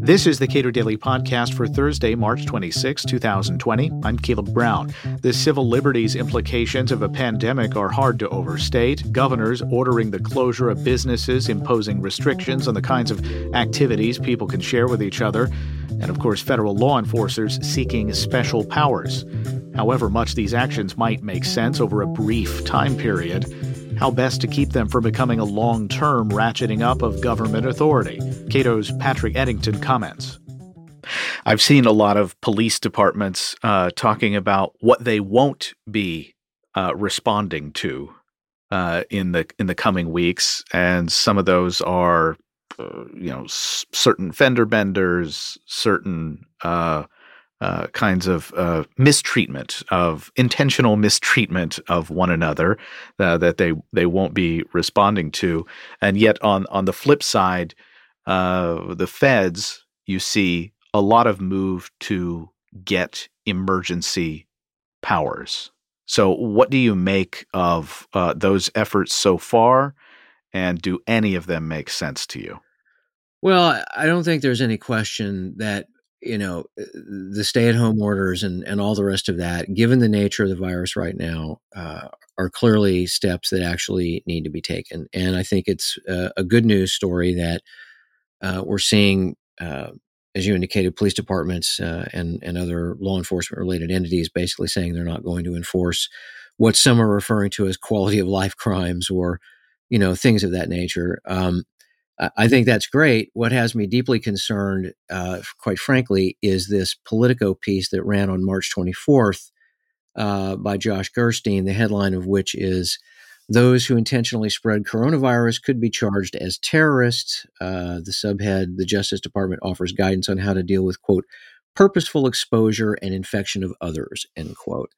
This is the Cato Daily Podcast for Thursday, March 26, 2020. I'm Caleb Brown. The civil liberties implications of a pandemic are hard to overstate. Governors ordering the closure of businesses, imposing restrictions on the kinds of activities people can share with each other, and of course, federal law enforcers seeking special powers. However much these actions might make sense over a brief time period, how best to keep them from becoming a long term ratcheting up of government authority. Cato's Patrick Eddington comments. I've seen a lot of police departments uh, talking about what they won't be uh, responding to uh, in the in the coming weeks, and some of those are, uh, you know, s- certain fender benders, certain uh, kinds of uh, mistreatment, of intentional mistreatment of one another uh, that they they won't be responding to, and yet on on the flip side, uh, the feds you see a lot of move to get emergency powers. So, what do you make of uh, those efforts so far, and do any of them make sense to you? Well, I don't think there's any question that you know uh, the stay-at-home orders and and all the rest of that given the nature of the virus right now uh, are clearly steps that actually need to be taken. And i think it's uh, a good news story that uh, we're seeing uh, as you indicated police departments uh, and and other law enforcement related entities basically saying they're not going to enforce what some are referring to as quality of life crimes or you know things of that nature. Um, I think that's great. What has me deeply concerned, uh, quite frankly, is this Politico piece that ran on March 24th uh, by Josh Gerstein, the headline of which is Those who intentionally spread coronavirus could be charged as terrorists. Uh, the subhead The Justice Department offers guidance on how to deal with, quote, purposeful exposure and infection of others, end quote.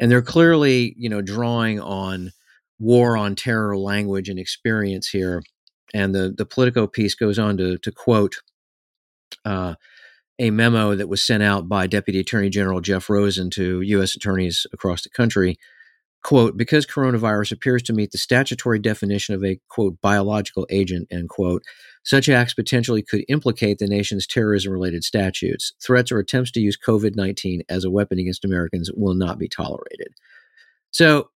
And they're clearly, you know, drawing on war on terror language and experience here and the, the Politico piece goes on to, to quote uh, a memo that was sent out by Deputy Attorney General Jeff Rosen to U.S. attorneys across the country. Quote, because coronavirus appears to meet the statutory definition of a, quote, biological agent, end quote, such acts potentially could implicate the nation's terrorism related statutes. Threats or attempts to use COVID 19 as a weapon against Americans will not be tolerated. So,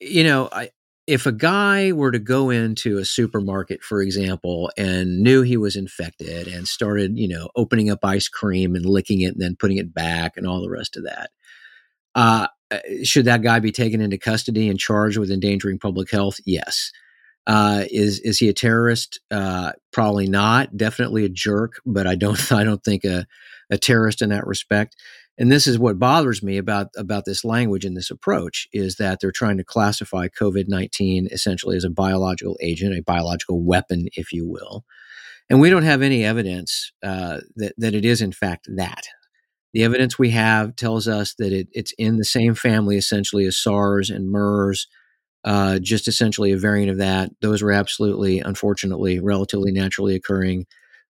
you know, I, if a guy were to go into a supermarket, for example, and knew he was infected and started, you know, opening up ice cream and licking it and then putting it back and all the rest of that, uh, uh should that guy be taken into custody and charged with endangering public health? Yes. Uh, is is he a terrorist? Uh, probably not. Definitely a jerk, but I don't I don't think a a terrorist in that respect and this is what bothers me about about this language and this approach is that they're trying to classify covid-19 essentially as a biological agent a biological weapon if you will. And we don't have any evidence uh, that, that it is in fact that. The evidence we have tells us that it, it's in the same family essentially as sars and mers uh, just essentially a variant of that. Those were absolutely unfortunately relatively naturally occurring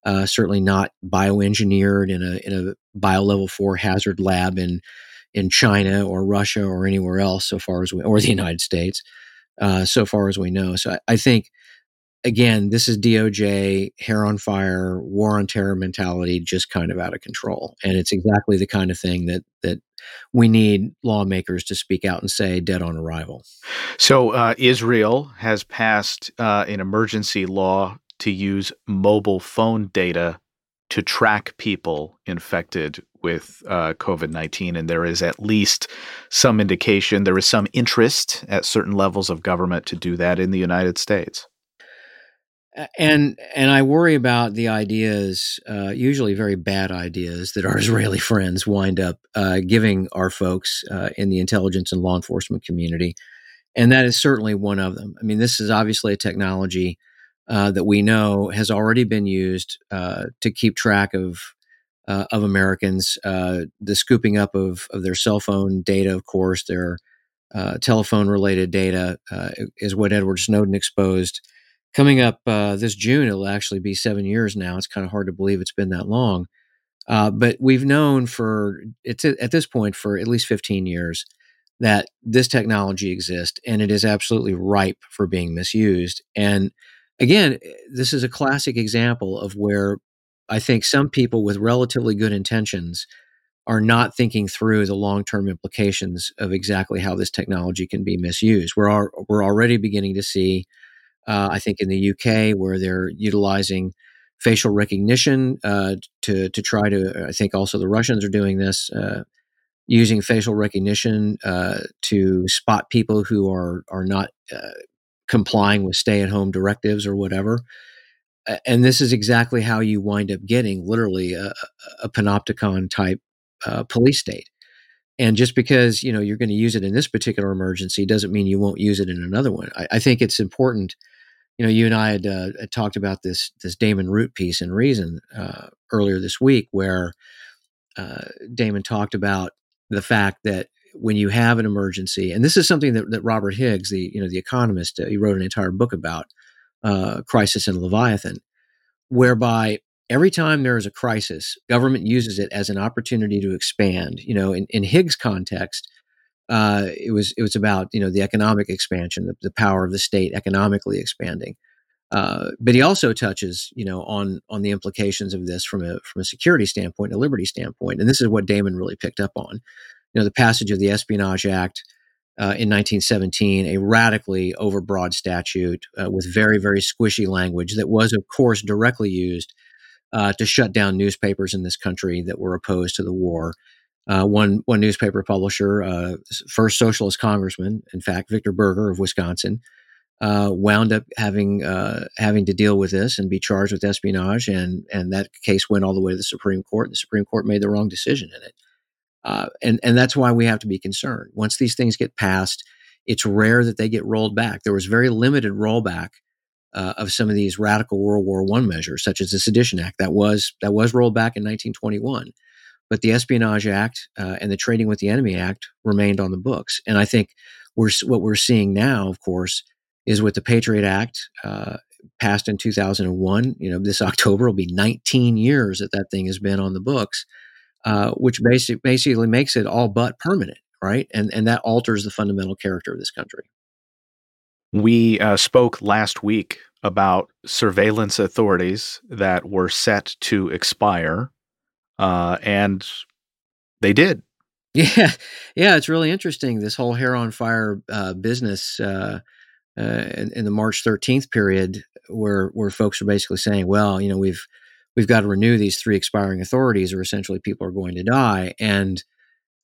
uh, certainly not bioengineered in a in a bio level four hazard lab in in China or Russia or anywhere else, so far as we or the United States, uh, so far as we know. So I, I, think again, this is DOJ hair on fire, war on terror mentality, just kind of out of control, and it's exactly the kind of thing that that we need lawmakers to speak out and say dead on arrival. So uh, Israel has passed uh, an emergency law to use mobile phone data to track people infected with uh, COVID 19. And there is at least some indication, there is some interest at certain levels of government to do that in the United States. And and I worry about the ideas, uh, usually very bad ideas, that our Israeli friends wind up uh, giving our folks uh, in the intelligence and law enforcement community, and that is certainly one of them. I mean, this is obviously a technology uh, that we know has already been used uh, to keep track of uh, of Americans. Uh, the scooping up of of their cell phone data, of course, their uh, telephone related data is what Edward Snowden exposed. Coming up this June, it'll actually be seven years now. It's kind of hard to believe it's been that long. but we've known for it's at this point for at least 15 years that this technology exists and it is absolutely ripe for being misused. And again, this is a classic example of where I think some people with relatively good intentions are not thinking through the long-term implications of exactly how this technology can be misused. We're we're already beginning to see, uh, I think, in the UK where they're utilizing facial recognition uh, to to try to. I think also the Russians are doing this, uh, using facial recognition uh, to spot people who are are not uh, complying with stay-at-home directives or whatever and this is exactly how you wind up getting literally a, a panopticon type uh, police state. And just because you know you're going to use it in this particular emergency doesn't mean you won't use it in another one. I, I think it's important. You know, you and I had, uh, had, talked about this this Damon Root piece in Reason uh, earlier this week, where uh, Damon talked about the fact that when you have an emergency, and this is something that, that Robert Higgs, the you know the economist, uh, he wrote an entire book about uh, crisis and Leviathan, whereby every time there is a crisis, government uses it as an opportunity to expand. You know, in, in Higgs' context, uh, it was it was about you know the economic expansion, the, the power of the state economically expanding. Uh, but he also touches, you know, on on the implications of this from a from a security standpoint, a liberty standpoint, and this is what Damon really picked up on. You know, the passage of the Espionage Act uh, in 1917, a radically overbroad statute uh, with very, very squishy language that was, of course, directly used uh, to shut down newspapers in this country that were opposed to the war. Uh, one one newspaper publisher, uh, first socialist congressman, in fact, Victor Berger of Wisconsin, uh, wound up having having to deal with this and be charged with espionage, and and that case went all the way to the Supreme Court. The Supreme Court made the wrong decision in it. Uh, and and that's why we have to be concerned. Once these things get passed, it's rare that they get rolled back. There was very limited rollback uh, of some of these radical World War One measures, such as the Sedition Act, that was that was rolled back in 1921. But the Espionage Act uh, and the Trading with the Enemy Act remained on the books. And I think we're what we're seeing now, of course, is with the Patriot Act uh, passed in 2001. You know, this October will be 19 years that that thing has been on the books uh, which basic, basically makes it all but permanent, right? And and that alters the fundamental character of this country. We uh, spoke last week about surveillance authorities that were set to expire, uh, and they did. Yeah, yeah, it's really interesting. This whole hair on fire uh, business uh, uh, in, in, the March 13th period, where where folks are basically saying, well, you know, we've we've got to renew these three expiring authorities, or essentially people are going to die. And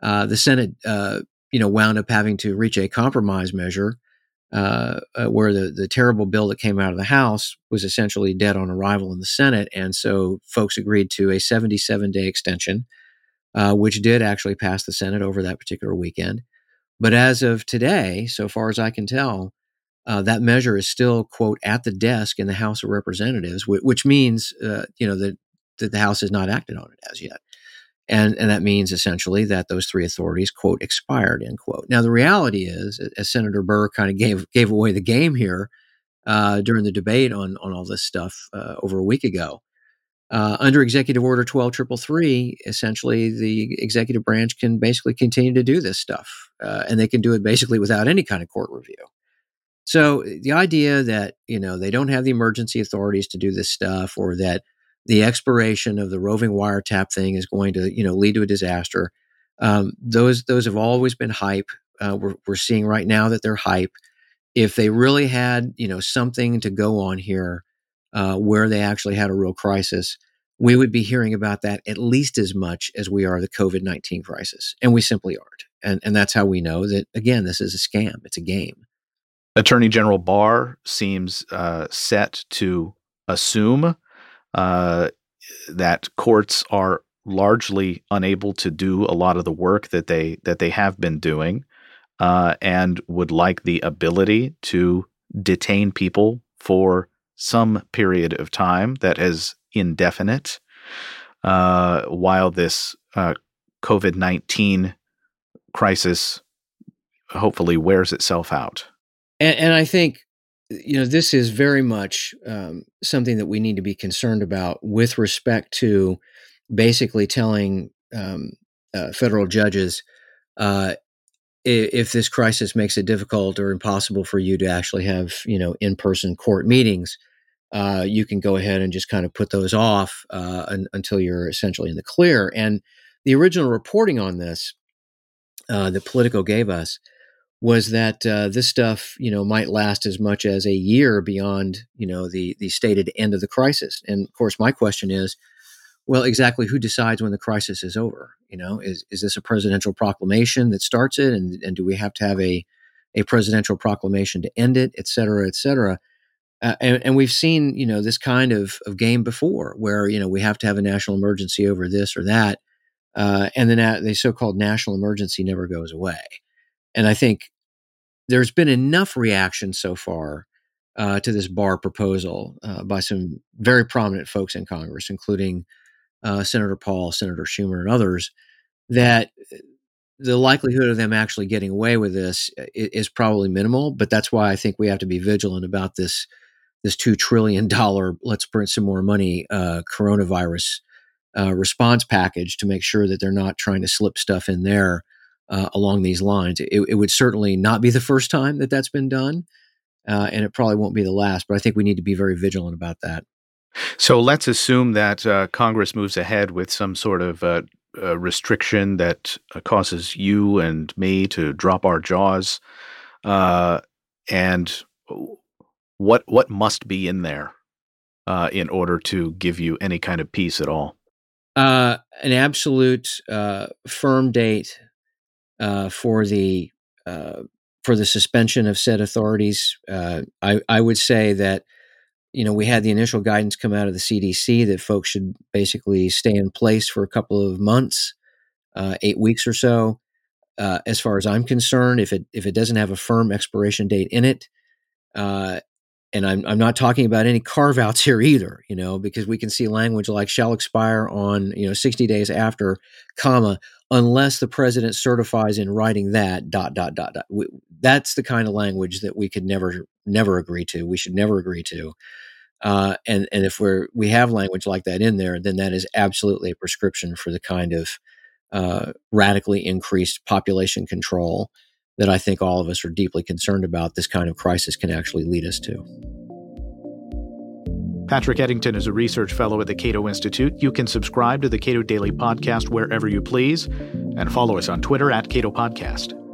uh, the Senate, uh, you know, wound up having to reach a compromise measure uh, uh, where the the terrible bill that came out of the House was essentially dead on arrival in the Senate, and so folks agreed to a 77 day extension, uh, which did actually pass the Senate over that particular weekend. But as of today, so far as I can tell, uh, that measure is still quote at the desk in the House of Representatives, which, which means uh, you know that that the House has not acted on it as yet, and and that means essentially that those three authorities quote expired end quote. Now the reality is, as Senator Burr kind of gave gave away the game here uh, during the debate on on all this stuff uh, over a week ago. Uh, under Executive Order 12333, essentially the executive branch can basically continue to do this stuff, uh, and they can do it basically without any kind of court review. So the idea that, you know, they don't have the emergency authorities to do this stuff or that the expiration of the roving wiretap thing is going to, you know, lead to a disaster. Um, those those have always been hype. Uh, we're, we're seeing right now that they're hype. If they really had, you know, something to go on here uh, where they actually had a real crisis, we would be hearing about that at least as much as we are the COVID 19 crisis. And we simply aren't. And, and that's how we know that, again, this is a scam, it's a game. Attorney General Barr seems uh, set to assume uh, that courts are largely unable to do a lot of the work that they that they have been doing, uh, and would like the ability to detain people for some period of time that is indefinite, uh, while this uh, COVID nineteen crisis hopefully wears itself out. And, and I think you know this is very much um, something that we need to be concerned about with respect to basically telling um, uh, federal judges uh, if this crisis makes it difficult or impossible for you to actually have you know in-person court meetings uh, you can go ahead and just kind of put those off uh, un- until you're essentially in the clear. And the original reporting on this uh, that Politico gave us was that uh, this stuff, you know, might last as much as a year beyond, you know, the the stated end of the crisis. And of course, my question is, well, exactly who decides when the crisis is over? You know, is is this a presidential proclamation that starts it, and and do we have to have a a presidential proclamation to end it, et cetera, et cetera? Uh, and, and, we've seen, you know, this kind of, of game before, where you know we have to have a national emergency over this or that, uh, and then the so-called national emergency never goes away. And I think there's been enough reaction so far uh, to this Barr proposal uh, by some very prominent folks in Congress, including uh, Senator Paul, Senator Schumer, and others, that the likelihood of them actually getting away with this is, probably minimal. But that's why I think we have to be vigilant about this this two trillion dollar let's print some more money uh, coronavirus uh, response package to make sure that they're not trying to slip stuff in there uh, along these lines. It, it, would certainly not be the first time that that's been done, uh, and it probably won't be the last. But I think we need to be very vigilant about that. So let's assume that uh, Congress moves ahead with some sort of uh, uh, restriction that uh, causes you and me to drop our jaws. Uh, and what what must be in there uh, in order to give you any kind of peace at all? an absolute firm date for the for the suspension of said authorities. I, I would say that you know, we had the initial guidance come out of the CDC that folks should basically stay in place for a couple of months, uh, eight weeks or so. Uh, as far as I'm concerned, if it if it doesn't have a firm expiration date in it, uh, and I'm I'm not talking about any carve outs here either, you know, because we can see language like shall expire on you know 60 days after, comma, unless the president certifies in writing that dot dot dot dot. We, that's the kind of language that we could never never agree to. We should never agree to. Uh, and and if we're we have language like that in there, then that is absolutely a prescription for the kind of uh, radically increased population control that I think all of us are deeply concerned about. This kind of crisis can actually lead us to. Patrick Eddington is a research fellow at the Cato Institute. You can subscribe to the Cato Daily Podcast wherever you please and follow us on Twitter at Cato Podcast.